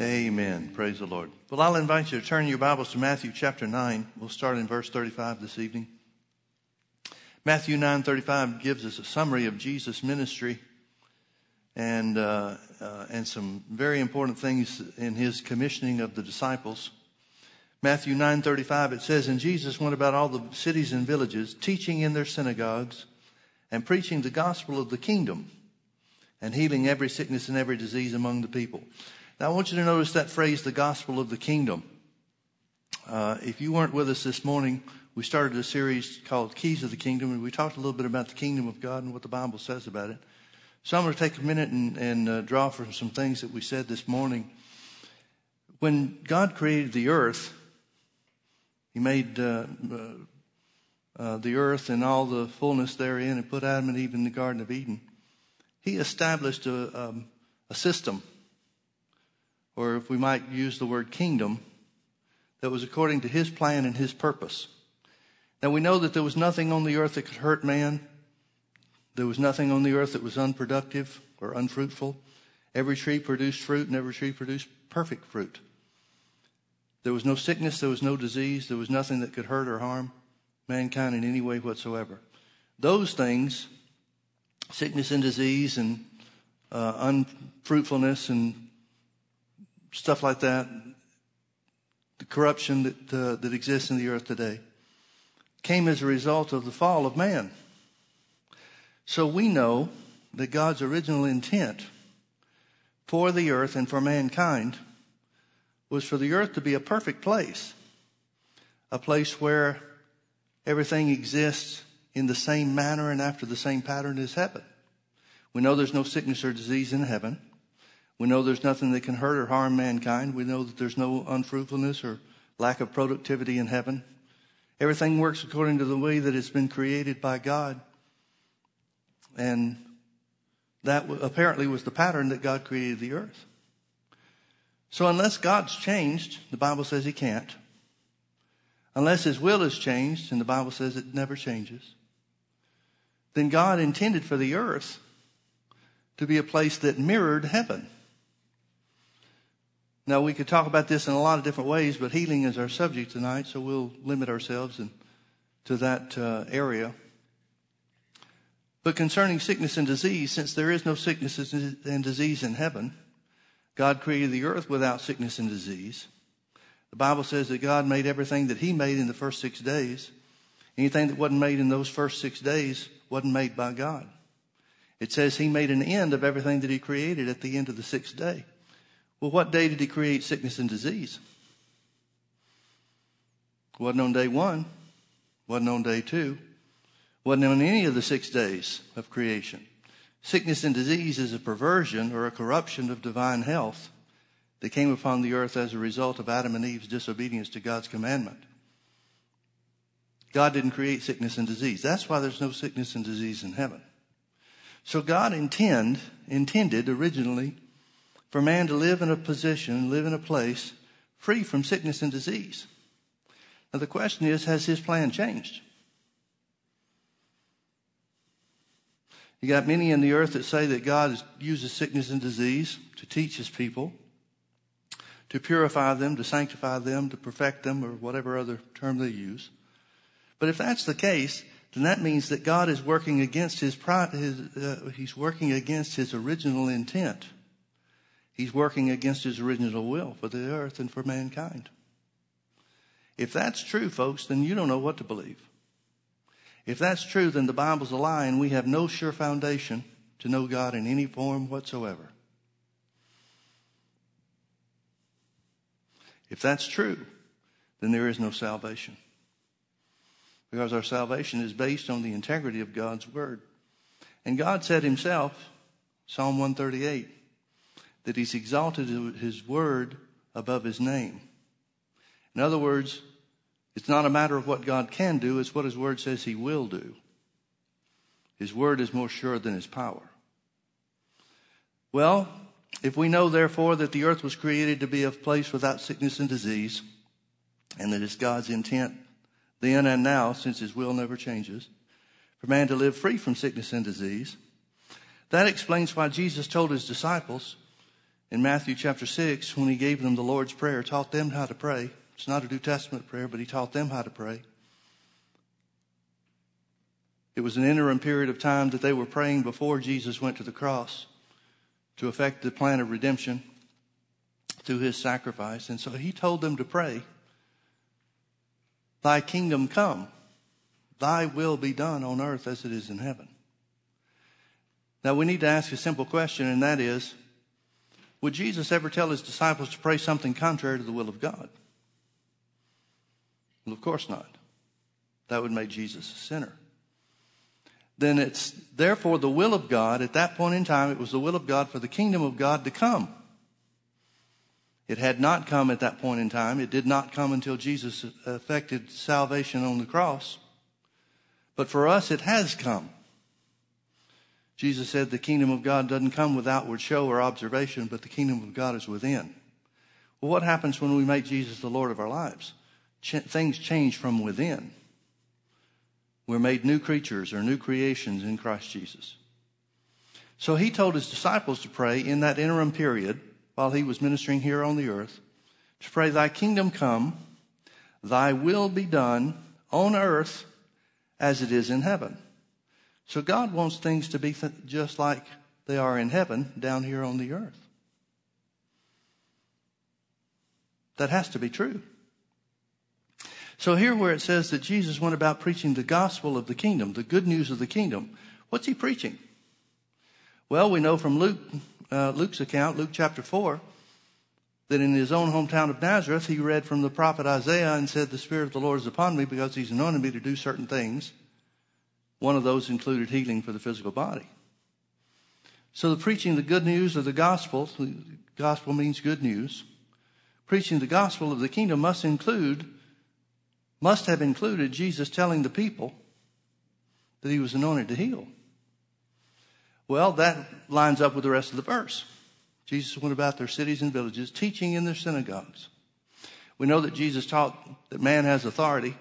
Amen. Praise the Lord. Well, I'll invite you to turn your Bibles to Matthew chapter 9. We'll start in verse 35 this evening. Matthew 9:35 gives us a summary of Jesus' ministry and uh, uh, and some very important things in his commissioning of the disciples. Matthew 9:35 it says and Jesus went about all the cities and villages teaching in their synagogues and preaching the gospel of the kingdom and healing every sickness and every disease among the people. Now, I want you to notice that phrase, the gospel of the kingdom. Uh, if you weren't with us this morning, we started a series called Keys of the Kingdom, and we talked a little bit about the kingdom of God and what the Bible says about it. So I'm going to take a minute and, and uh, draw from some things that we said this morning. When God created the earth, He made uh, uh, uh the earth and all the fullness therein and put Adam and Eve in the Garden of Eden. He established a, um, a system or if we might use the word kingdom, that was according to his plan and his purpose. Now we know that there was nothing on the earth that could hurt man. There was nothing on the earth that was unproductive or unfruitful. Every tree produced fruit and every tree produced perfect fruit. There was no sickness, there was no disease, there was nothing that could hurt or harm mankind in any way whatsoever. Those things, sickness and disease and uh, unfruitfulness and stuff like that, the corruption that, uh, that exists in the earth today, came as a result of the fall of man. So we know that God's original intent for the earth and for mankind was for the earth to be a perfect place, a place where everything exists in the same manner and after the same pattern as heaven. We know there's no sickness or disease in heaven. We know there's nothing that can hurt or harm mankind. We know that there's no unfruitfulness or lack of productivity in heaven. Everything works according to the way that it's been created by God. And that apparently was the pattern that God created the earth. So unless God's changed, the Bible says he can't. Unless his will has changed, and the Bible says it never changes, then God intended for the earth to be a place that mirrored heaven. Now, we could talk about this in a lot of different ways, but healing is our subject tonight, so we'll limit ourselves in, to that uh, area. But concerning sickness and disease, since there is no sickness and disease in heaven, God created the earth without sickness and disease. The Bible says that God made everything that He made in the first six days. Anything that wasn't made in those first six days wasn't made by God. It says He made an end of everything that He created at the end of the sixth day. Well, what day did he create sickness and disease? Wasn't on day one, wasn't on day two, wasn't on any of the six days of creation. Sickness and disease is a perversion or a corruption of divine health that came upon the earth as a result of Adam and Eve's disobedience to God's commandment. God didn't create sickness and disease. That's why there's no sickness and disease in heaven. So God intend, intended originally for man to live in a position, live in a place free from sickness and disease. Now the question is, has his plan changed? You got many in the earth that say that God uses sickness and disease to teach his people, to purify them, to sanctify them, to perfect them, or whatever other term they use. But if that's the case, then that means that God is working against his, his uh, he's working against his original intent He's working against his original will for the earth and for mankind. If that's true, folks, then you don't know what to believe. If that's true, then the Bible's a lie and we have no sure foundation to know God in any form whatsoever. If that's true, then there is no salvation. Because our salvation is based on the integrity of God's Word. And God said Himself, Psalm 138, that he's exalted his word above his name. In other words, it's not a matter of what God can do, it's what his word says he will do. His word is more sure than his power. Well, if we know therefore that the earth was created to be a place without sickness and disease, and that it's God's intent then and now, since his will never changes, for man to live free from sickness and disease, that explains why Jesus told his disciples in Matthew chapter 6 when he gave them the Lord's Prayer, taught them how to pray. It's not a New Testament prayer, but he taught them how to pray. It was an interim period of time that they were praying before Jesus went to the cross to effect the plan of redemption through his sacrifice. And so he told them to pray, Thy kingdom come, thy will be done on earth as it is in heaven. Now we need to ask a simple question, and that is Would Jesus ever tell his disciples to pray something contrary to the will of God? Well, of course not. That would make Jesus a sinner. Then it's therefore the will of God. At that point in time, it was the will of God for the kingdom of God to come. It had not come at that point in time. It did not come until Jesus effected salvation on the cross. But for us, it has come. Jesus said the kingdom of God doesn't come with outward show or observation, but the kingdom of God is within. Well, what happens when we make Jesus the Lord of our lives? Ch- things change from within. We're made new creatures or new creations in Christ Jesus. So he told his disciples to pray in that interim period while he was ministering here on the earth to pray, Thy kingdom come, Thy will be done on earth as it is in heaven. So God wants things to be th- just like they are in heaven down here on the earth. That has to be true. So here where it says that Jesus went about preaching the gospel of the kingdom, the good news of the kingdom, what's he preaching? Well, we know from Luke, uh, Luke's account, Luke chapter 4, that in his own hometown of Nazareth, he read from the prophet Isaiah and said, The Spirit of the Lord is upon me because he's anointed me to do certain things one of those included healing for the physical body. So the preaching the good news of the gospel, the gospel means good news. Preaching the gospel of the kingdom must include, must have included Jesus telling the people that he was anointed to heal. Well, that lines up with the rest of the verse. Jesus went about their cities and villages, teaching in their synagogues. We know that Jesus taught that man has authority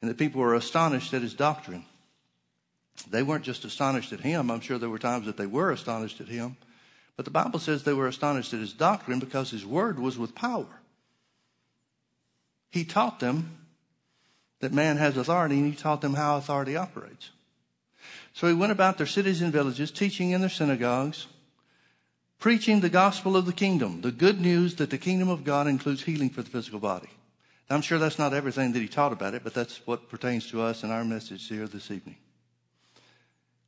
and that people were astonished at his doctrine. They weren't just astonished at him. I'm sure there were times that they were astonished at him. But the Bible says they were astonished at his doctrine because his word was with power. He taught them that man has authority and he taught them how authority operates. So he went about their cities and villages, teaching in their synagogues, preaching the gospel of the kingdom, the good news that the kingdom of God includes healing for the physical body. Now, I'm sure that's not everything that he taught about it, but that's what pertains to us in our message here this evening.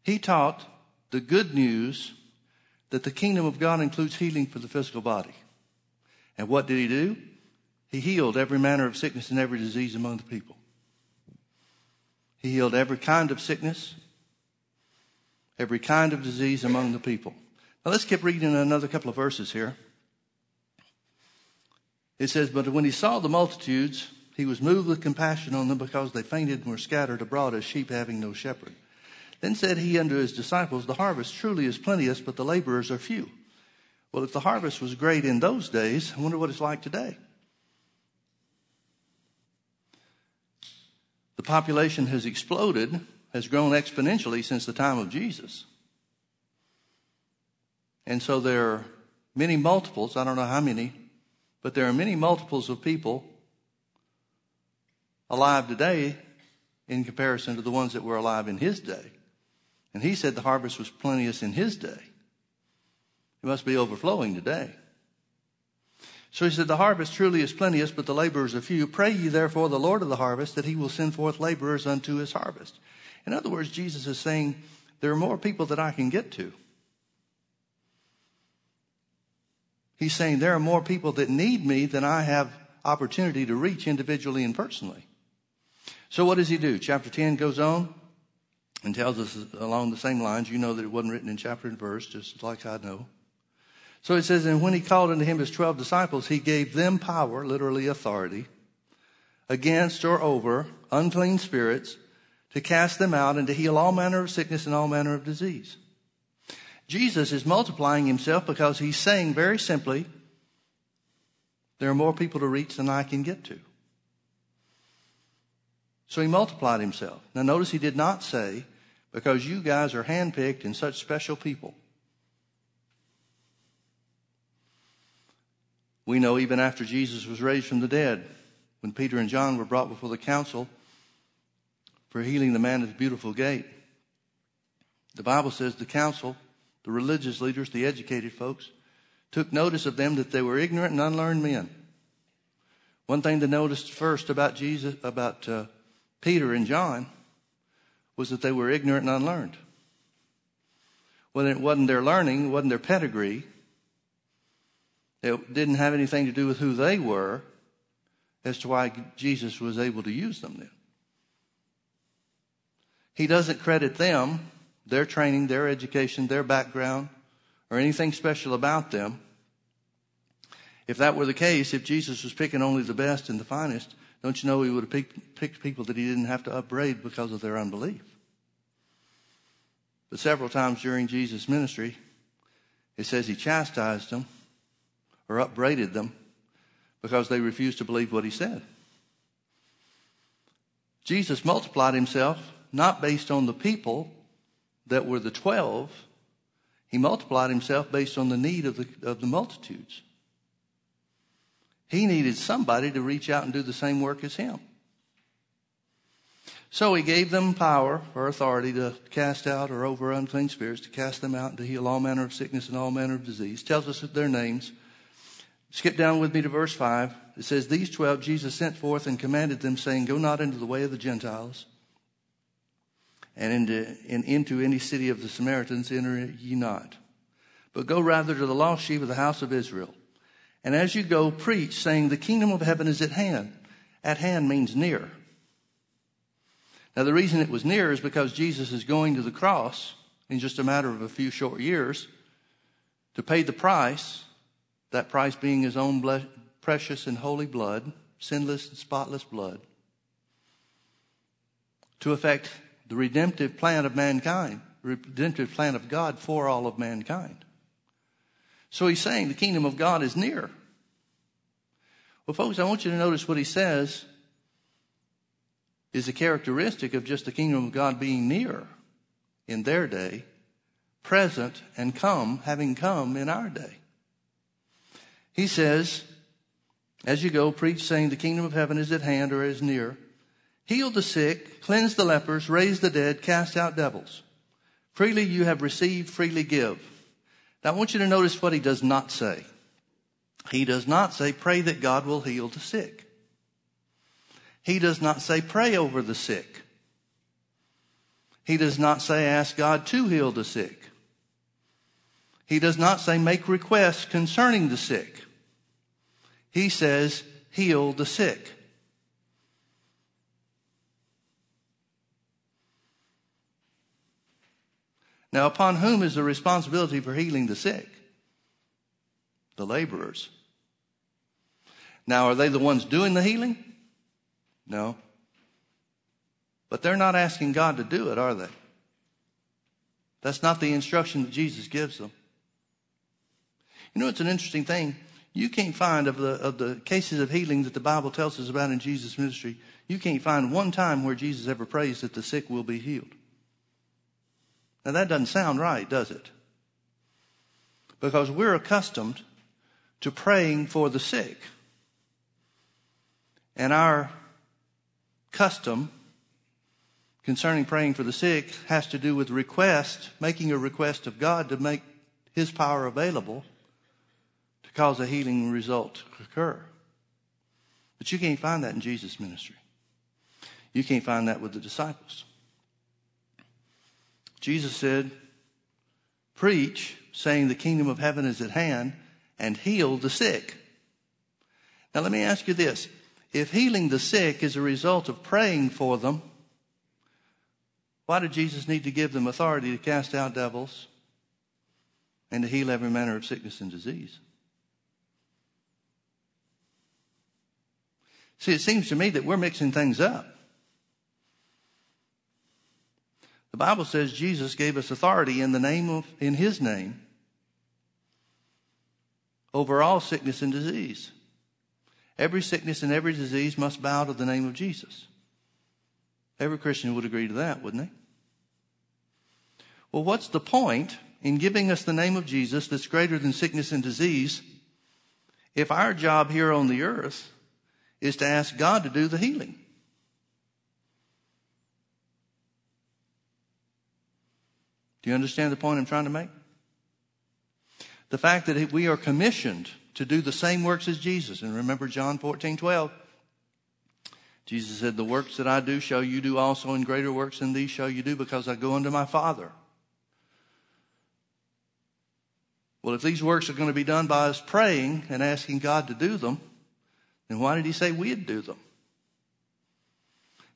He taught the good news that the kingdom of God includes healing for the physical body. And what did he do? He healed every manner of sickness and every disease among the people. He healed every kind of sickness, every kind of disease among the people. Now let's keep reading another couple of verses here. It says, But when he saw the multitudes, he was moved with compassion on them because they fainted and were scattered abroad as sheep having no shepherd. Then said he unto his disciples, The harvest truly is plenteous, but the laborers are few. Well, if the harvest was great in those days, I wonder what it's like today. The population has exploded, has grown exponentially since the time of Jesus. And so there are many multiples, I don't know how many, but there are many multiples of people alive today in comparison to the ones that were alive in his day. And he said the harvest was plenteous in his day. It must be overflowing today. So he said, The harvest truly is plenteous, but the laborers are few. Pray ye therefore the Lord of the harvest that he will send forth laborers unto his harvest. In other words, Jesus is saying, There are more people that I can get to. He's saying, There are more people that need me than I have opportunity to reach individually and personally. So what does he do? Chapter 10 goes on and tells us along the same lines. You know that it wasn't written in chapter and verse, just like I know. So it says, And when he called unto him his twelve disciples, he gave them power, literally authority, against or over unclean spirits, to cast them out and to heal all manner of sickness and all manner of disease. Jesus is multiplying himself because he's saying very simply, there are more people to reach than I can get to. So he multiplied himself. Now notice he did not say, because you guys are handpicked and such special people. We know even after Jesus was raised from the dead, when Peter and John were brought before the council for healing the man at the beautiful gate, the Bible says the council, the religious leaders, the educated folks, took notice of them that they were ignorant and unlearned men. One thing they noticed first about Jesus, about uh, Peter and John, was that they were ignorant and unlearned. Well, it wasn't their learning, it wasn't their pedigree. It didn't have anything to do with who they were as to why Jesus was able to use them then. He doesn't credit them, their training, their education, their background, or anything special about them. If that were the case, if Jesus was picking only the best and the finest, don't you know he would have picked, picked people that he didn't have to upbraid because of their unbelief? But several times during Jesus' ministry, it says he chastised them or upbraided them because they refused to believe what he said. Jesus multiplied himself not based on the people that were the 12, he multiplied himself based on the need of the, of the multitudes. He needed somebody to reach out and do the same work as him. So he gave them power or authority to cast out or over unclean spirits, to cast them out and to heal all manner of sickness and all manner of disease. Tells us their names. Skip down with me to verse 5. It says, These twelve Jesus sent forth and commanded them, saying, Go not into the way of the Gentiles, and into, and into any city of the Samaritans enter ye not. But go rather to the lost sheep of the house of Israel. And as you go, preach, saying, The kingdom of heaven is at hand. At hand means near. Now, the reason it was near is because Jesus is going to the cross in just a matter of a few short years to pay the price, that price being his own ble- precious and holy blood, sinless and spotless blood, to effect the redemptive plan of mankind, redemptive plan of God for all of mankind. So he's saying the kingdom of God is near. Well, folks, I want you to notice what he says is a characteristic of just the kingdom of God being near in their day, present and come, having come in our day. He says, as you go, preach saying the kingdom of heaven is at hand or is near. Heal the sick, cleanse the lepers, raise the dead, cast out devils. Freely you have received, freely give. Now I want you to notice what he does not say. He does not say, pray that God will heal the sick. He does not say pray over the sick. He does not say ask God to heal the sick. He does not say make requests concerning the sick. He says heal the sick. Now, upon whom is the responsibility for healing the sick? The laborers. Now, are they the ones doing the healing? No. But they're not asking God to do it, are they? That's not the instruction that Jesus gives them. You know, it's an interesting thing. You can't find of the, of the cases of healing that the Bible tells us about in Jesus' ministry, you can't find one time where Jesus ever prays that the sick will be healed. Now that doesn't sound right, does it? Because we're accustomed to praying for the sick. And our custom concerning praying for the sick has to do with request, making a request of God to make His power available to cause a healing result to occur. But you can't find that in Jesus' ministry. You can't find that with the disciples. Jesus said, Preach, saying the kingdom of heaven is at hand, and heal the sick. Now, let me ask you this if healing the sick is a result of praying for them, why did Jesus need to give them authority to cast out devils and to heal every manner of sickness and disease? See, it seems to me that we're mixing things up. The Bible says Jesus gave us authority in the name of, in his name over all sickness and disease. Every sickness and every disease must bow to the name of Jesus. Every Christian would agree to that, wouldn't they? Well, what's the point in giving us the name of Jesus that's greater than sickness and disease if our job here on the earth is to ask God to do the healing. Do you understand the point I'm trying to make? The fact that we are commissioned to do the same works as Jesus. And remember John 14, 12. Jesus said, The works that I do shall you do also, and greater works than these shall you do, because I go unto my Father. Well, if these works are going to be done by us praying and asking God to do them, then why did he say we'd do them?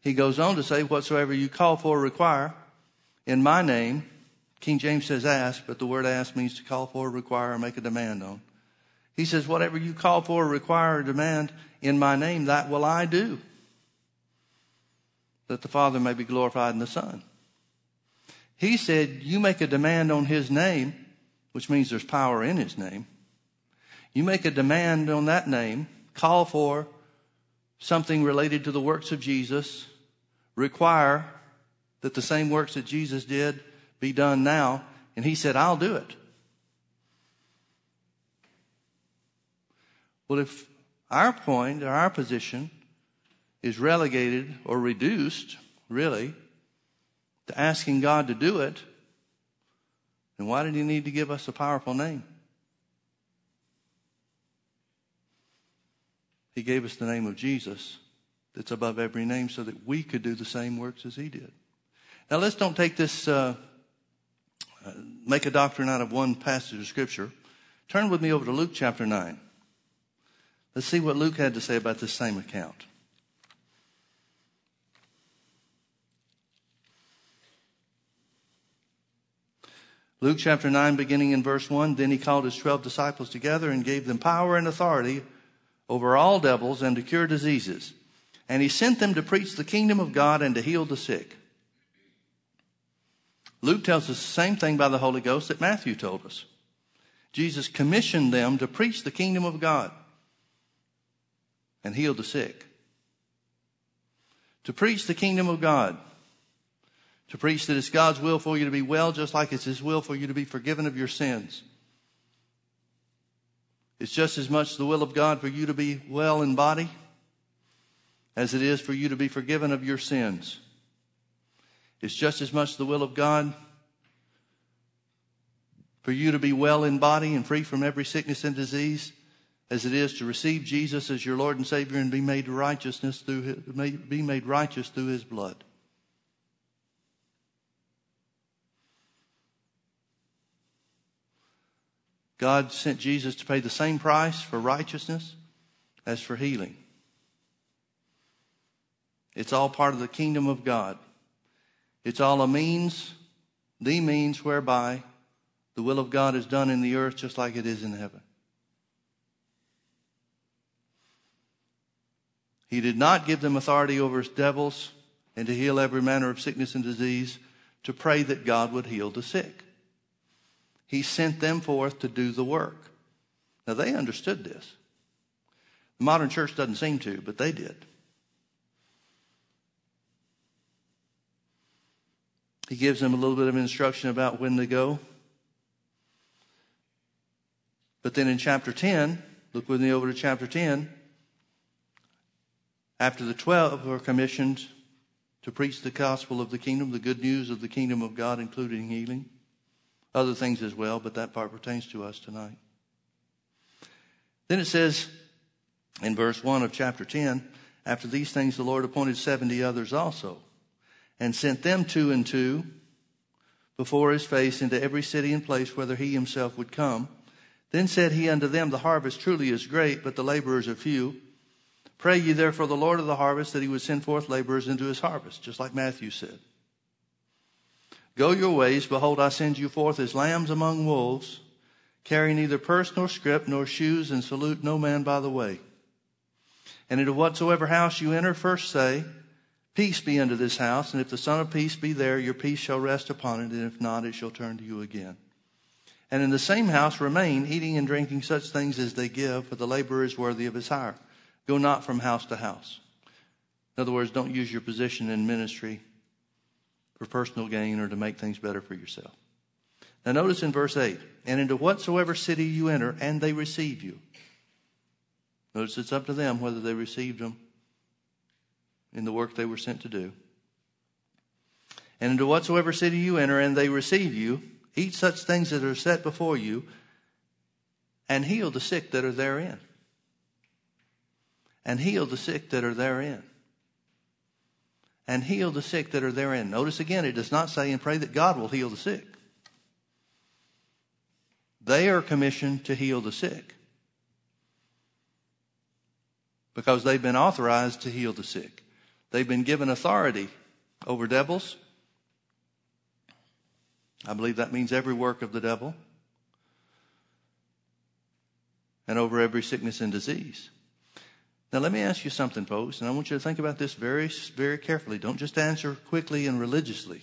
He goes on to say, Whatsoever you call for or require in my name, King James says ask, but the word ask means to call for, require, or make a demand on. He says, Whatever you call for, require, or demand in my name, that will I do, that the Father may be glorified in the Son. He said, You make a demand on his name, which means there's power in his name. You make a demand on that name, call for something related to the works of Jesus, require that the same works that Jesus did be done now. And he said, I'll do it. Well, if our point or our position is relegated or reduced, really, to asking God to do it, then why did he need to give us a powerful name? He gave us the name of Jesus that's above every name so that we could do the same works as he did. Now, let's don't take this, uh, make a doctrine out of one passage of Scripture. Turn with me over to Luke chapter 9. Let's see what Luke had to say about this same account. Luke chapter 9, beginning in verse 1 Then he called his twelve disciples together and gave them power and authority over all devils and to cure diseases. And he sent them to preach the kingdom of God and to heal the sick. Luke tells us the same thing by the Holy Ghost that Matthew told us. Jesus commissioned them to preach the kingdom of God and heal the sick. To preach the kingdom of God to preach that it's God's will for you to be well, just like it's His will for you to be forgiven of your sins. It's just as much the will of God for you to be well in body as it is for you to be forgiven of your sins. It's just as much the will of God for you to be well in body and free from every sickness and disease as it is to receive Jesus as your Lord and Savior and be made righteousness through his, be made righteous through his blood. God sent Jesus to pay the same price for righteousness as for healing. It's all part of the kingdom of God. It's all a means, the means whereby the will of God is done in the earth just like it is in heaven. He did not give them authority over devils and to heal every manner of sickness and disease, to pray that God would heal the sick. He sent them forth to do the work. Now they understood this. The modern church doesn't seem to, but they did. He gives them a little bit of instruction about when to go. But then in chapter 10, look with me over to chapter 10. After the 12 were commissioned to preach the gospel of the kingdom, the good news of the kingdom of God, including healing other things as well, but that part pertains to us tonight. Then it says in verse 1 of chapter 10 After these things, the Lord appointed 70 others also, and sent them two and two before his face into every city and place whither he himself would come. Then said he unto them, The harvest truly is great, but the laborers are few. Pray ye therefore the Lord of the harvest that he would send forth laborers into his harvest, just like Matthew said. Go your ways. Behold, I send you forth as lambs among wolves. Carry neither purse nor scrip nor shoes, and salute no man by the way. And into whatsoever house you enter, first say, Peace be unto this house. And if the Son of Peace be there, your peace shall rest upon it, and if not, it shall turn to you again. And in the same house remain, eating and drinking such things as they give, for the laborer is worthy of his hire. Go not from house to house. In other words, don't use your position in ministry for personal gain or to make things better for yourself. Now, notice in verse 8, and into whatsoever city you enter, and they receive you. Notice it's up to them whether they received them in the work they were sent to do. And into whatsoever city you enter, and they receive you, eat such things that are set before you, and heal the sick that are therein. And heal the sick that are therein. And heal the sick that are therein. Notice again, it does not say and pray that God will heal the sick. They are commissioned to heal the sick because they've been authorized to heal the sick. They've been given authority over devils. I believe that means every work of the devil and over every sickness and disease. Now, let me ask you something, folks, and I want you to think about this very, very carefully. Don't just answer quickly and religiously.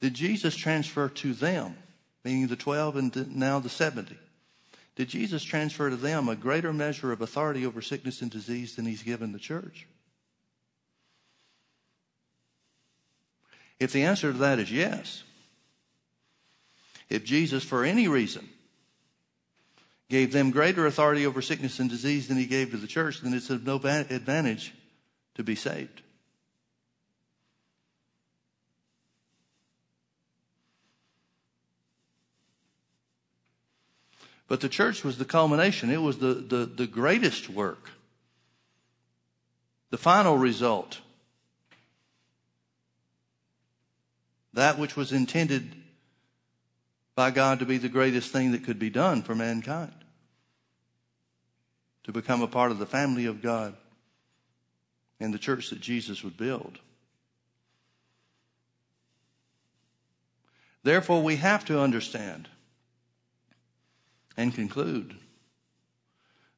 Did Jesus transfer to them, meaning the 12 and now the 70? Did Jesus transfer to them a greater measure of authority over sickness and disease than he's given the church? If the answer to that is yes, if Jesus, for any reason, gave them greater authority over sickness and disease than he gave to the church, then it's of no advantage to be saved. But the church was the culmination. It was the, the, the greatest work. The final result. That which was intended by God to be the greatest thing that could be done for mankind. To become a part of the family of God and the church that Jesus would build. Therefore, we have to understand and conclude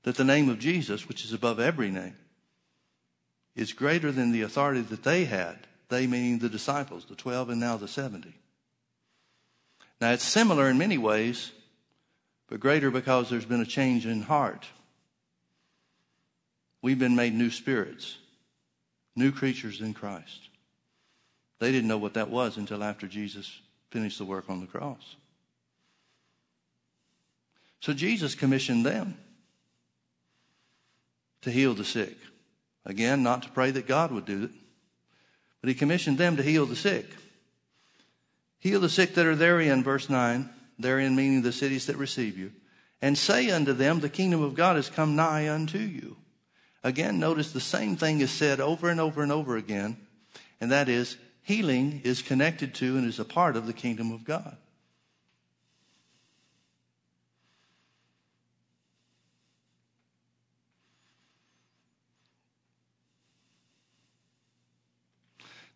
that the name of Jesus, which is above every name, is greater than the authority that they had, they meaning the disciples, the 12 and now the 70. Now it's similar in many ways, but greater because there's been a change in heart. We've been made new spirits, new creatures in Christ. They didn't know what that was until after Jesus finished the work on the cross. So Jesus commissioned them to heal the sick. Again, not to pray that God would do it, but he commissioned them to heal the sick. Heal the sick that are therein, verse 9, therein meaning the cities that receive you, and say unto them, The kingdom of God has come nigh unto you. Again, notice the same thing is said over and over and over again, and that is healing is connected to and is a part of the kingdom of God.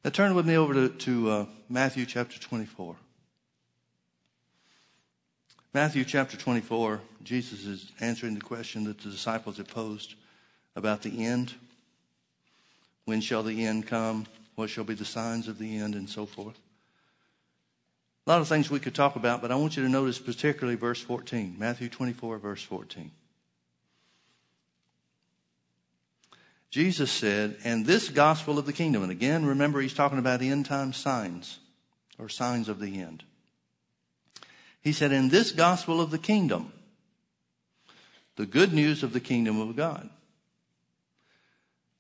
Now turn with me over to, to uh, Matthew chapter 24. Matthew chapter 24, Jesus is answering the question that the disciples had posed about the end. When shall the end come? What shall be the signs of the end? And so forth. A lot of things we could talk about, but I want you to notice particularly verse 14. Matthew 24, verse 14. Jesus said, and this gospel of the kingdom, and again, remember he's talking about end time signs or signs of the end. He said, in this gospel of the kingdom, the good news of the kingdom of God.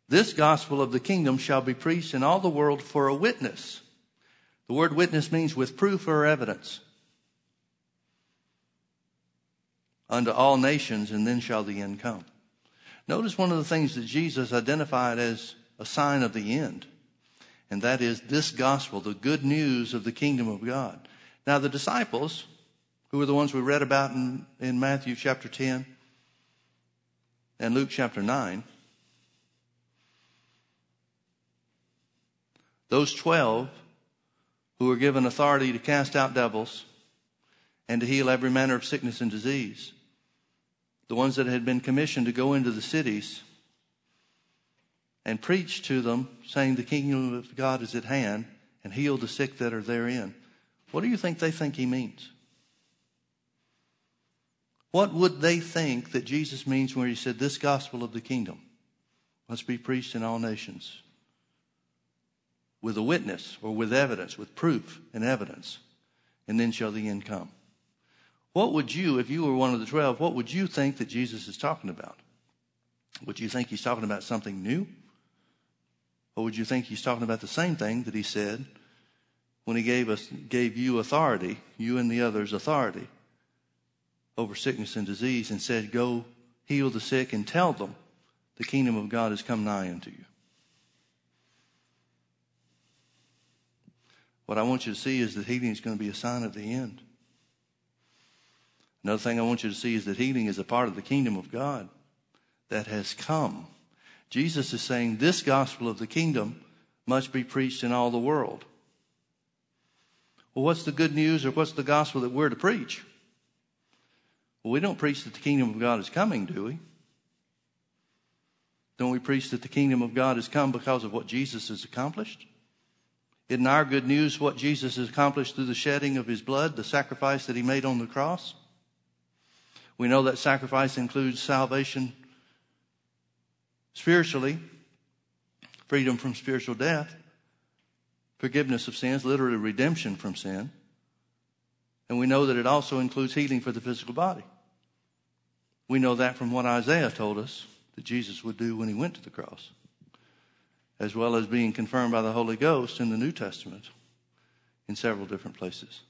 This gospel of the kingdom shall be preached in all the world for a witness. The word witness means with proof or evidence unto all nations, and then shall the end come. Notice one of the things that Jesus identified as a sign of the end, and that is this gospel, the good news of the kingdom of God. Now, the disciples, who are the ones we read about in, in Matthew chapter 10 and Luke chapter 9, those 12 who were given authority to cast out devils and to heal every manner of sickness and disease the ones that had been commissioned to go into the cities and preach to them, saying, The kingdom of God is at hand, and heal the sick that are therein. What do you think they think he means? What would they think that Jesus means when he said, This gospel of the kingdom must be preached in all nations? With a witness or with evidence, with proof and evidence, and then shall the end come. What would you, if you were one of the 12, what would you think that Jesus is talking about? Would you think he's talking about something new? Or would you think he's talking about the same thing that he said when he gave us gave you authority, you and the others authority over sickness and disease and said, Go heal the sick and tell them the kingdom of God has come nigh unto you. What I want you to see is that healing is going to be a sign of the end. Another thing I want you to see is that healing is a part of the kingdom of God that has come. Jesus is saying this gospel of the kingdom must be preached in all the world. Well, what's the good news or what's the gospel that we're to preach? Well, we don't preach that the kingdom of God is coming, do we? Don't we preach that the kingdom of God has come because of what Jesus has accomplished? Isn't our good news what Jesus has accomplished through the shedding of his blood, the sacrifice that he made on the cross? We know that sacrifice includes salvation spiritually, freedom from spiritual death, forgiveness of sins, literally redemption from sin. And we know that it also includes healing for the physical body. We know that from what Isaiah told us that Jesus would do when he went to the cross, as well as being confirmed by the Holy Ghost in the New Testament in several different places.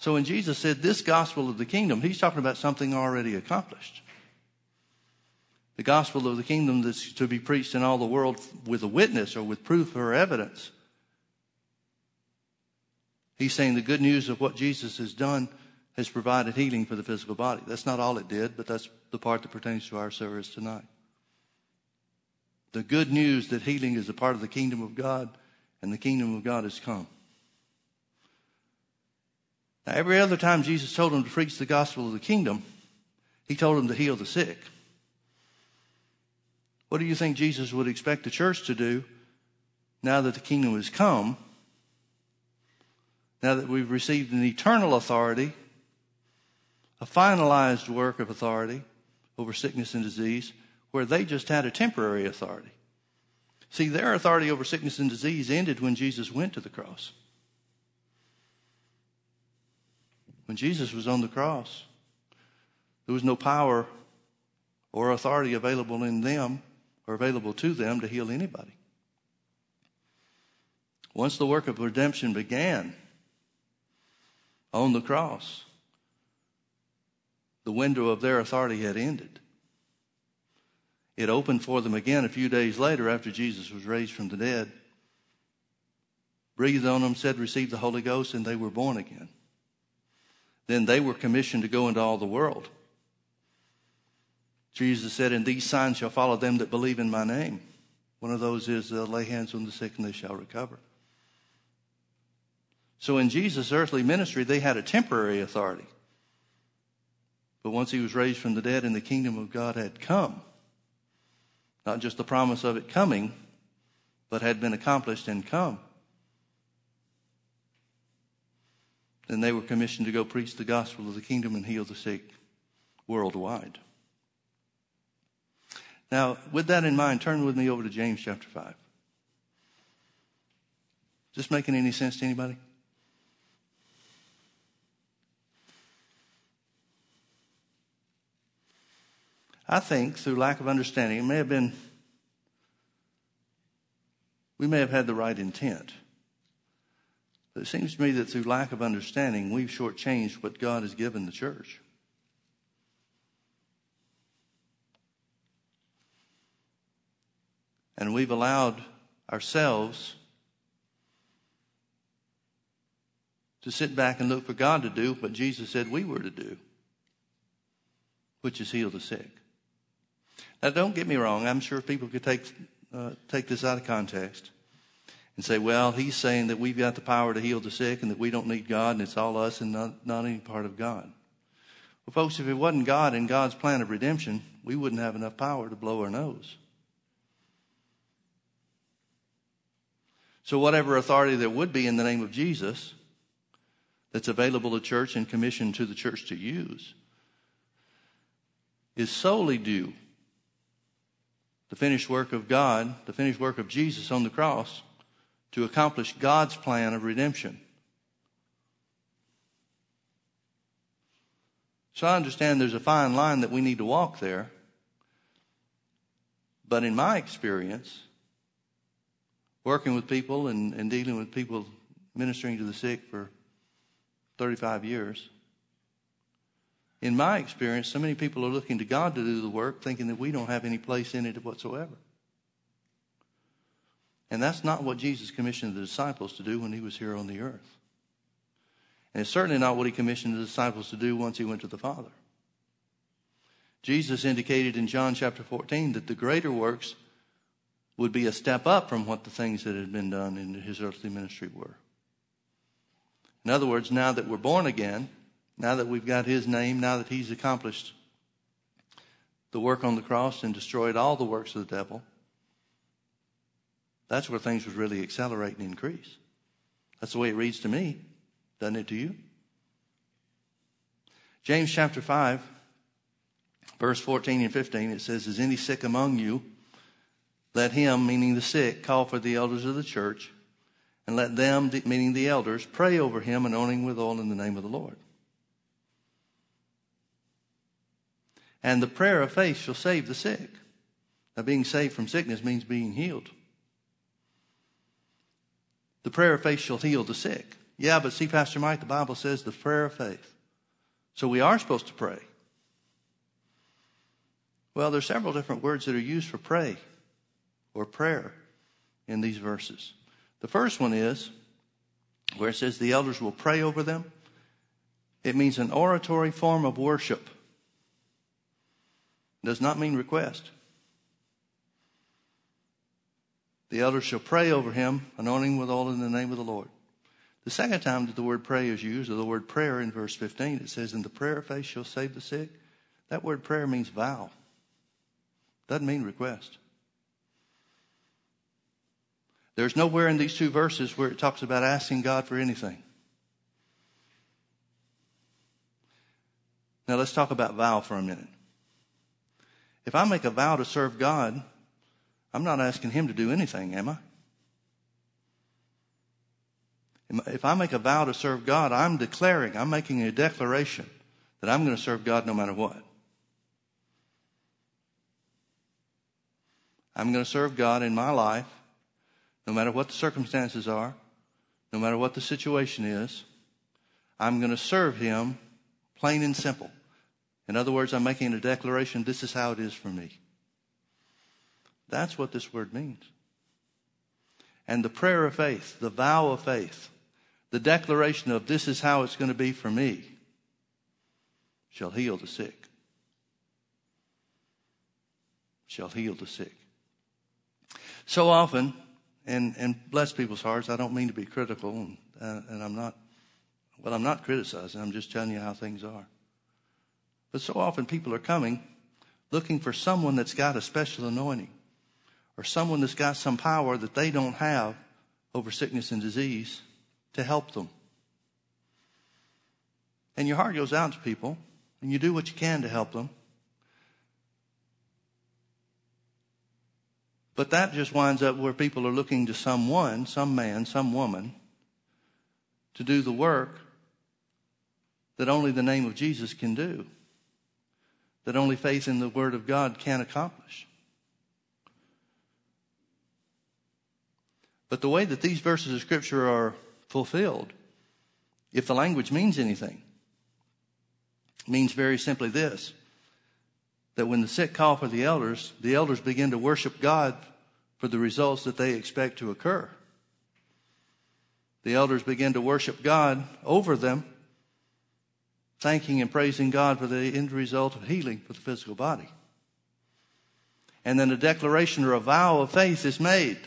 So when Jesus said this gospel of the kingdom, he's talking about something already accomplished. The gospel of the kingdom that's to be preached in all the world with a witness or with proof or evidence. He's saying the good news of what Jesus has done has provided healing for the physical body. That's not all it did, but that's the part that pertains to our service tonight. The good news that healing is a part of the kingdom of God and the kingdom of God has come. Now, every other time Jesus told them to preach the gospel of the kingdom, he told them to heal the sick. What do you think Jesus would expect the church to do now that the kingdom has come? Now that we've received an eternal authority, a finalized work of authority over sickness and disease, where they just had a temporary authority. See, their authority over sickness and disease ended when Jesus went to the cross. When Jesus was on the cross, there was no power or authority available in them or available to them to heal anybody. Once the work of redemption began on the cross, the window of their authority had ended. It opened for them again a few days later after Jesus was raised from the dead, breathed on them, said, Receive the Holy Ghost, and they were born again. Then they were commissioned to go into all the world. Jesus said, And these signs shall follow them that believe in my name. One of those is uh, lay hands on the sick and they shall recover. So in Jesus' earthly ministry, they had a temporary authority. But once he was raised from the dead and the kingdom of God had come, not just the promise of it coming, but had been accomplished and come, then they were commissioned to go preach the gospel of the kingdom and heal the sick worldwide. Now, with that in mind, turn with me over to James chapter 5. Is this making any sense to anybody? I think through lack of understanding, it may have been, we may have had the right intent. But it seems to me that through lack of understanding, we've shortchanged what God has given the church. And we've allowed ourselves to sit back and look for God to do what Jesus said we were to do, which is heal the sick. Now, don't get me wrong. I'm sure people could take, uh, take this out of context and say, well, he's saying that we've got the power to heal the sick and that we don't need God and it's all us and not, not any part of God. Well, folks, if it wasn't God and God's plan of redemption, we wouldn't have enough power to blow our nose. So, whatever authority there would be in the name of Jesus that's available to church and commissioned to the church to use is solely due the finished work of God, the finished work of Jesus on the cross to accomplish God's plan of redemption. So I understand there's a fine line that we need to walk there. But in my experience, working with people and, and dealing with people ministering to the sick for 35 years, in my experience, so many people are looking to God to do the work, thinking that we don't have any place in it whatsoever. And that's not what Jesus commissioned the disciples to do when he was here on the earth. And it's certainly not what he commissioned the disciples to do once he went to the Father. Jesus indicated in John chapter 14 that the greater works would be a step up from what the things that had been done in his earthly ministry were. In other words, now that we're born again, now that we've got his name, now that he's accomplished the work on the cross and destroyed all the works of the devil, that's where things would really accelerate and increase. That's the way it reads to me. Doesn't it to you? James chapter 5, verse 14 and 15, it says, Is any sick among you? Let him, meaning the sick, call for the elders of the church, and let them, meaning the elders, pray over him, anointing with oil in the name of the Lord. And the prayer of faith shall save the sick. Now, being saved from sickness means being healed. The prayer of faith shall heal the sick. Yeah, but see, Pastor Mike, the Bible says the prayer of faith. So we are supposed to pray. Well, there's several different words that are used for pray or prayer in these verses. The first one is where it says the elders will pray over them. It means an oratory form of worship. Does not mean request. The elders shall pray over him, anointing with oil in the name of the Lord. The second time that the word pray is used, or the word prayer in verse 15, it says, In the prayer of faith shall save the sick. That word prayer means vow, doesn't mean request. There's nowhere in these two verses where it talks about asking God for anything. Now let's talk about vow for a minute. If I make a vow to serve God, I'm not asking him to do anything, am I? If I make a vow to serve God, I'm declaring, I'm making a declaration that I'm going to serve God no matter what. I'm going to serve God in my life, no matter what the circumstances are, no matter what the situation is. I'm going to serve Him plain and simple. In other words, I'm making a declaration this is how it is for me. That's what this word means. And the prayer of faith, the vow of faith, the declaration of this is how it's going to be for me shall heal the sick. Shall heal the sick. So often, and, and bless people's hearts, I don't mean to be critical, and, uh, and I'm not, well, I'm not criticizing, I'm just telling you how things are. But so often people are coming looking for someone that's got a special anointing or someone that's got some power that they don't have over sickness and disease to help them. And your heart goes out to people, and you do what you can to help them. But that just winds up where people are looking to someone, some man, some woman, to do the work that only the name of Jesus can do, that only faith in the Word of God can accomplish. But the way that these verses of Scripture are fulfilled, if the language means anything, means very simply this that when the sick call for the elders, the elders begin to worship God for the results that they expect to occur. The elders begin to worship God over them, thanking and praising God for the end result of healing for the physical body. And then a declaration or a vow of faith is made.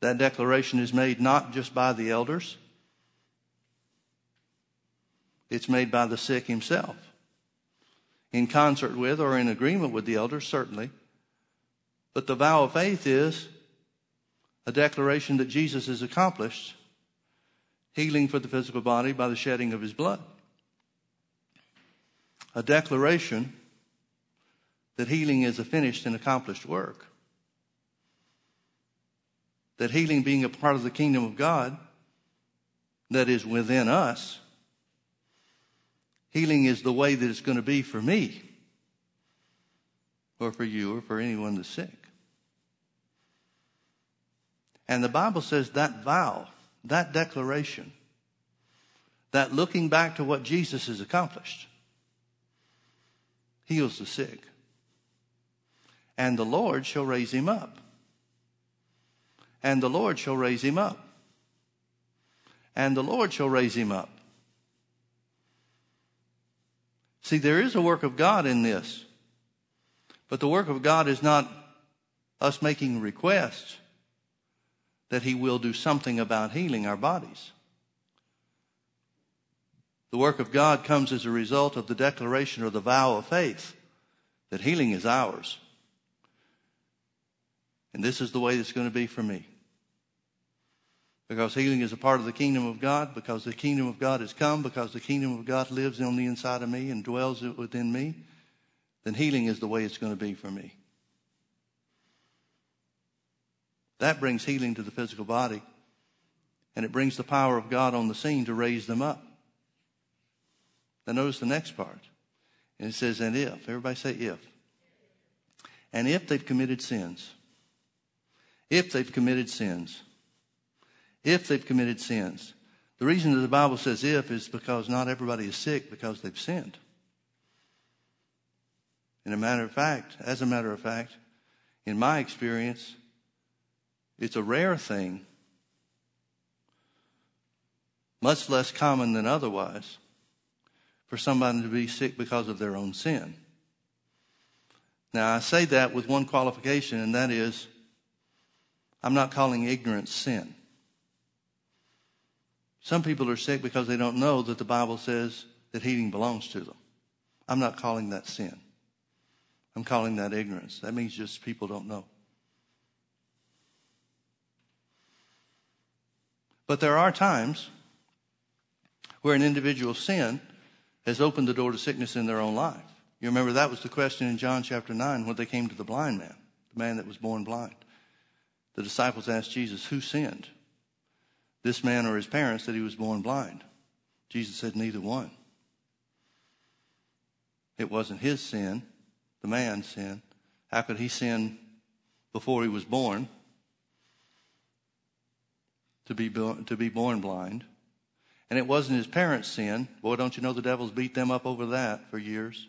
That declaration is made not just by the elders, it's made by the sick himself. In concert with or in agreement with the elders, certainly. But the vow of faith is a declaration that Jesus has accomplished healing for the physical body by the shedding of his blood. A declaration that healing is a finished and accomplished work that healing being a part of the kingdom of God that is within us Healing is the way that it's going to be for me, or for you, or for anyone that's sick. And the Bible says that vow, that declaration, that looking back to what Jesus has accomplished, heals the sick. And the Lord shall raise him up. And the Lord shall raise him up. And the Lord shall raise him up. See, there is a work of God in this. But the work of God is not us making requests that He will do something about healing our bodies. The work of God comes as a result of the declaration or the vow of faith that healing is ours. And this is the way it's going to be for me. Because healing is a part of the kingdom of God, because the kingdom of God has come, because the kingdom of God lives on the inside of me and dwells within me, then healing is the way it's going to be for me. That brings healing to the physical body, and it brings the power of God on the scene to raise them up. Now, notice the next part. And it says, and if. Everybody say if. And if they've committed sins. If they've committed sins if they've committed sins. The reason that the Bible says if is because not everybody is sick because they've sinned. In a matter of fact, as a matter of fact, in my experience, it's a rare thing, much less common than otherwise, for somebody to be sick because of their own sin. Now, I say that with one qualification, and that is I'm not calling ignorance sin. Some people are sick because they don't know that the Bible says that healing belongs to them. I'm not calling that sin. I'm calling that ignorance. That means just people don't know. But there are times where an individual's sin has opened the door to sickness in their own life. You remember that was the question in John chapter 9 when they came to the blind man, the man that was born blind. The disciples asked Jesus, Who sinned? This man or his parents that he was born blind? Jesus said, neither one. It wasn't his sin, the man's sin. How could he sin before he was born to be, to be born blind? And it wasn't his parents' sin. Boy, don't you know the devil's beat them up over that for years?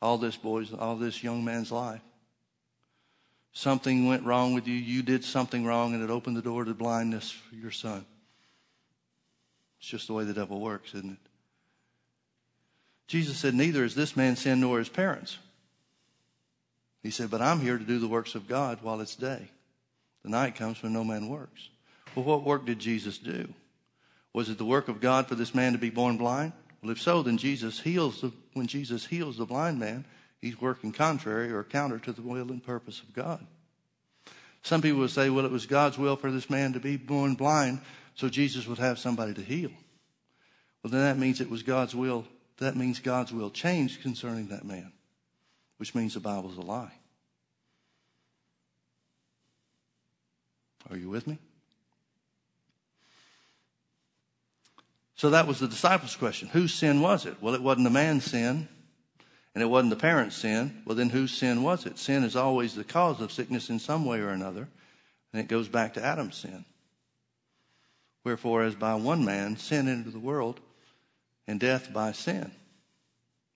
All this boy's, all this young man's life. Something went wrong with you. You did something wrong and it opened the door to blindness for your son. It's just the way the devil works, isn't it? Jesus said, Neither is this man sin nor his parents. He said, But I'm here to do the works of God while it's day. The night comes when no man works. Well, what work did Jesus do? Was it the work of God for this man to be born blind? Well, if so, then Jesus heals the, when Jesus heals the blind man, he's working contrary or counter to the will and purpose of God. Some people would say, well, it was God's will for this man to be born blind so Jesus would have somebody to heal. Well, then that means it was God's will. That means God's will changed concerning that man, which means the Bible's a lie. Are you with me? So that was the disciples' question. Whose sin was it? Well, it wasn't the man's sin, and it wasn't the parent's sin. Well, then whose sin was it? Sin is always the cause of sickness in some way or another, and it goes back to Adam's sin. Wherefore, as by one man sin entered the world, and death by sin.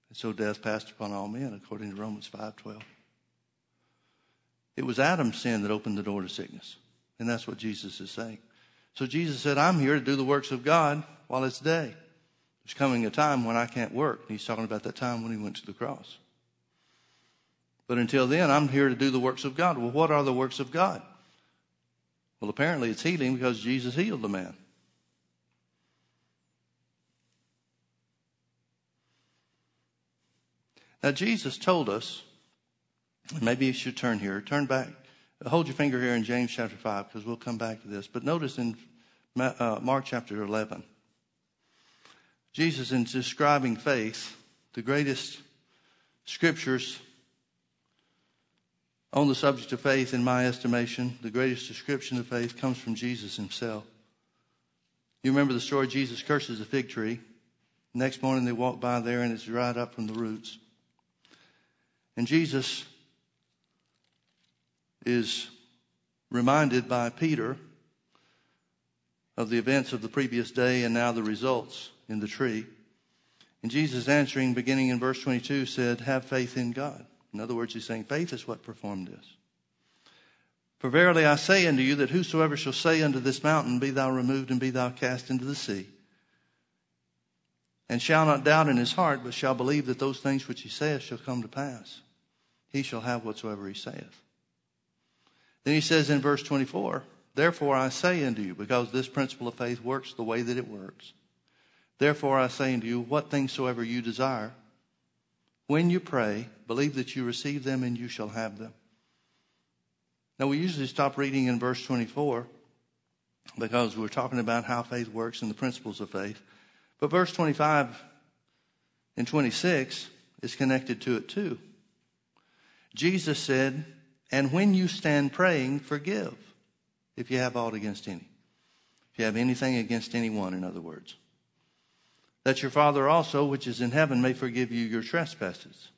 And so death passed upon all men, according to Romans 5.12. It was Adam's sin that opened the door to sickness. And that's what Jesus is saying. So Jesus said, I'm here to do the works of God while it's day. There's coming a time when I can't work. And he's talking about that time when he went to the cross. But until then, I'm here to do the works of God. Well, what are the works of God? Well, apparently it's healing because Jesus healed the man. Now, Jesus told us, and maybe you should turn here, turn back, hold your finger here in James chapter 5, because we'll come back to this. But notice in uh, Mark chapter 11, Jesus, in describing faith, the greatest scriptures on the subject of faith, in my estimation, the greatest description of faith comes from Jesus himself. You remember the story Jesus curses a fig tree. Next morning they walk by there and it's dried up from the roots. And Jesus is reminded by Peter of the events of the previous day and now the results in the tree. And Jesus answering, beginning in verse 22, said, Have faith in God. In other words, he's saying faith is what performed this. For verily I say unto you that whosoever shall say unto this mountain, Be thou removed and be thou cast into the sea, and shall not doubt in his heart, but shall believe that those things which he saith shall come to pass, he shall have whatsoever he saith. Then he says in verse 24, Therefore I say unto you, because this principle of faith works the way that it works, therefore I say unto you, what things soever you desire, when you pray, believe that you receive them and you shall have them. Now, we usually stop reading in verse 24 because we're talking about how faith works and the principles of faith. But verse 25 and 26 is connected to it too. Jesus said, And when you stand praying, forgive if you have aught against any. If you have anything against anyone, in other words. That your Father also, which is in heaven, may forgive you your trespasses.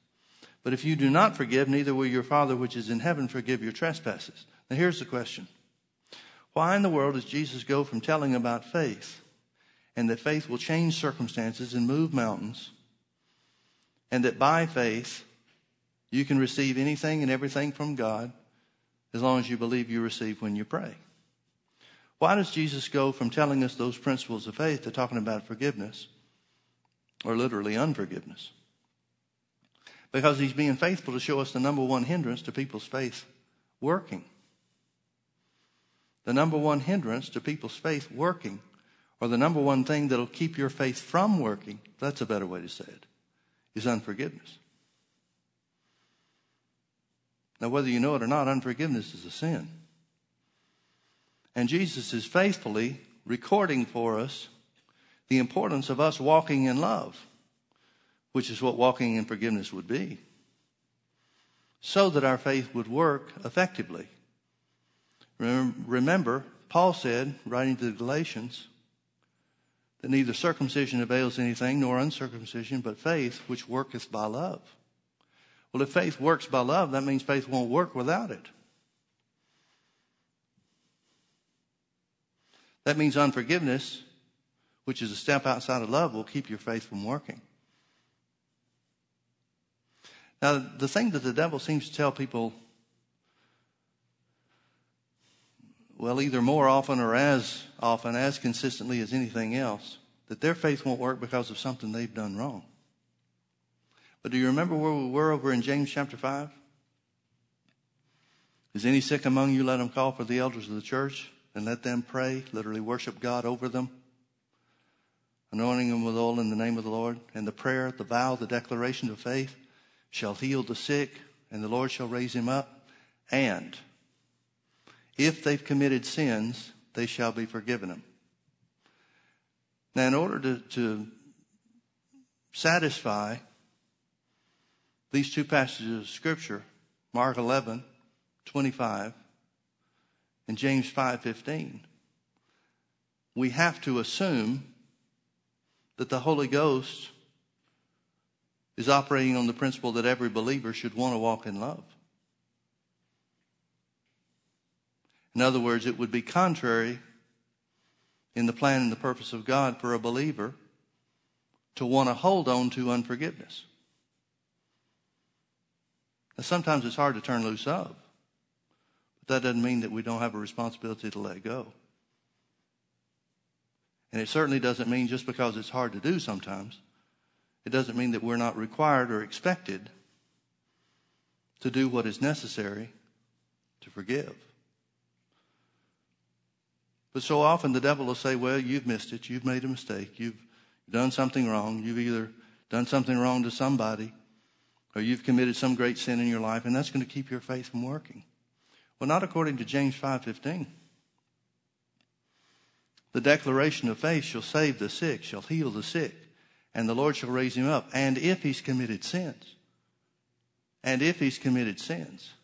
But if you do not forgive, neither will your Father, which is in heaven, forgive your trespasses. Now here's the question. Why in the world does Jesus go from telling about faith and that faith will change circumstances and move mountains and that by faith you can receive anything and everything from God as long as you believe you receive when you pray? Why does Jesus go from telling us those principles of faith to talking about forgiveness or literally unforgiveness? Because he's being faithful to show us the number one hindrance to people's faith working. The number one hindrance to people's faith working, or the number one thing that'll keep your faith from working, that's a better way to say it, is unforgiveness. Now, whether you know it or not, unforgiveness is a sin. And Jesus is faithfully recording for us the importance of us walking in love, which is what walking in forgiveness would be, so that our faith would work effectively. Remember, Paul said, writing to the Galatians, that neither circumcision avails anything nor uncircumcision, but faith which worketh by love. Well, if faith works by love, that means faith won't work without it. That means unforgiveness, which is a step outside of love, will keep your faith from working. Now, the thing that the devil seems to tell people, well, either more often or as often, as consistently as anything else, that their faith won't work because of something they've done wrong. But do you remember where we were over in James chapter 5? Is any sick among you? Let him call for the elders of the church and let them pray, literally worship God over them, anointing them with oil in the name of the Lord. And the prayer, the vow, the declaration of faith shall heal the sick, and the Lord shall raise him up. And if they've committed sins, they shall be forgiven them. Now, in order to, to satisfy these two passages of Scripture, Mark 11, 25, and James 5:15, we have to assume that the Holy Ghost is operating on the principle that every believer should want to walk in love. In other words, it would be contrary in the plan and the purpose of God for a believer to want to hold on to unforgiveness. Now, sometimes it's hard to turn loose of, but that doesn't mean that we don't have a responsibility to let go. And it certainly doesn't mean just because it's hard to do sometimes it doesn't mean that we're not required or expected to do what is necessary to forgive. But so often the devil will say, Well, you've missed it. You've made a mistake. You've done something wrong. You've either done something wrong to somebody or you've committed some great sin in your life, and that's going to keep your faith from working. Well, not according to James 5:15. The declaration of faith shall save the sick, shall heal the sick, and the Lord shall raise him up. And if he's committed sins, and if he's committed sins,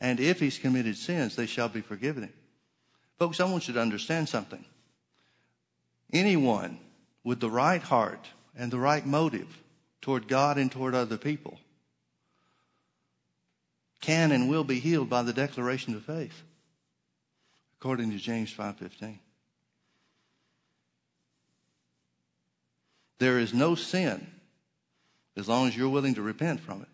and if he's committed sins, they shall be forgiven him. Folks, I want you to understand something. Anyone with the right heart and the right motive toward God and toward other people can and will be healed by the declaration of faith according to James 5:15 There is no sin as long as you're willing to repent from it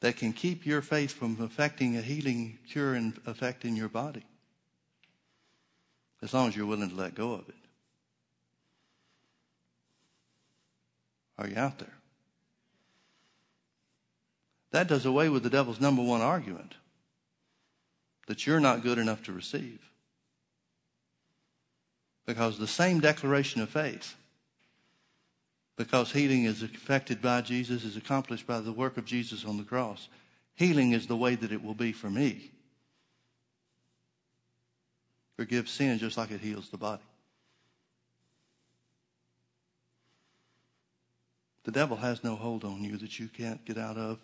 that can keep your faith from affecting a healing cure and affecting your body as long as you're willing to let go of it Are you out there? That does away with the devil's number one argument that you're not good enough to receive. Because the same declaration of faith, because healing is effected by Jesus, is accomplished by the work of Jesus on the cross, healing is the way that it will be for me. Forgive sin just like it heals the body. The devil has no hold on you that you can't get out of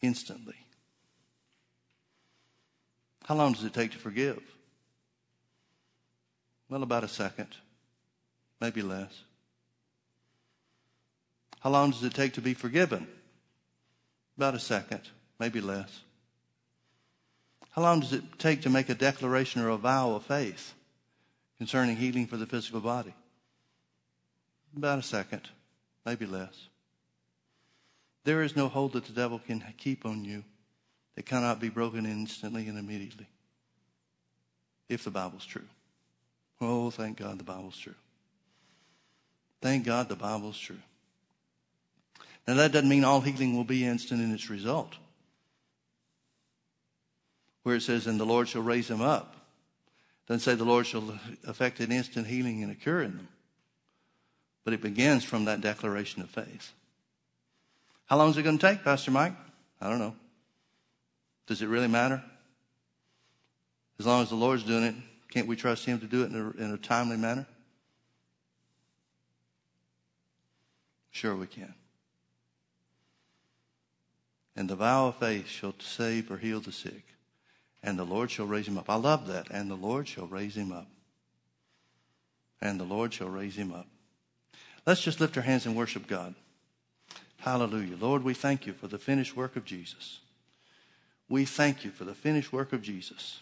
instantly. How long does it take to forgive? Well, about a second, maybe less. How long does it take to be forgiven? About a second, maybe less. How long does it take to make a declaration or a vow of faith concerning healing for the physical body? About a second maybe less. There is no hold that the devil can keep on you that cannot be broken instantly and immediately. If the Bible's true. Oh, thank God the Bible's true. Thank God the Bible's true. Now that doesn't mean all healing will be instant in its result. Where it says, and the Lord shall raise him up. Doesn't say the Lord shall effect an instant healing and a cure in them. But it begins from that declaration of faith. How long is it going to take, Pastor Mike? I don't know. Does it really matter? As long as the Lord's doing it, can't we trust Him to do it in a, in a timely manner? Sure, we can. And the vow of faith shall save or heal the sick, and the Lord shall raise him up. I love that. And the Lord shall raise him up. And the Lord shall raise him up. Let's just lift our hands and worship God. Hallelujah. Lord, we thank you for the finished work of Jesus. We thank you for the finished work of Jesus.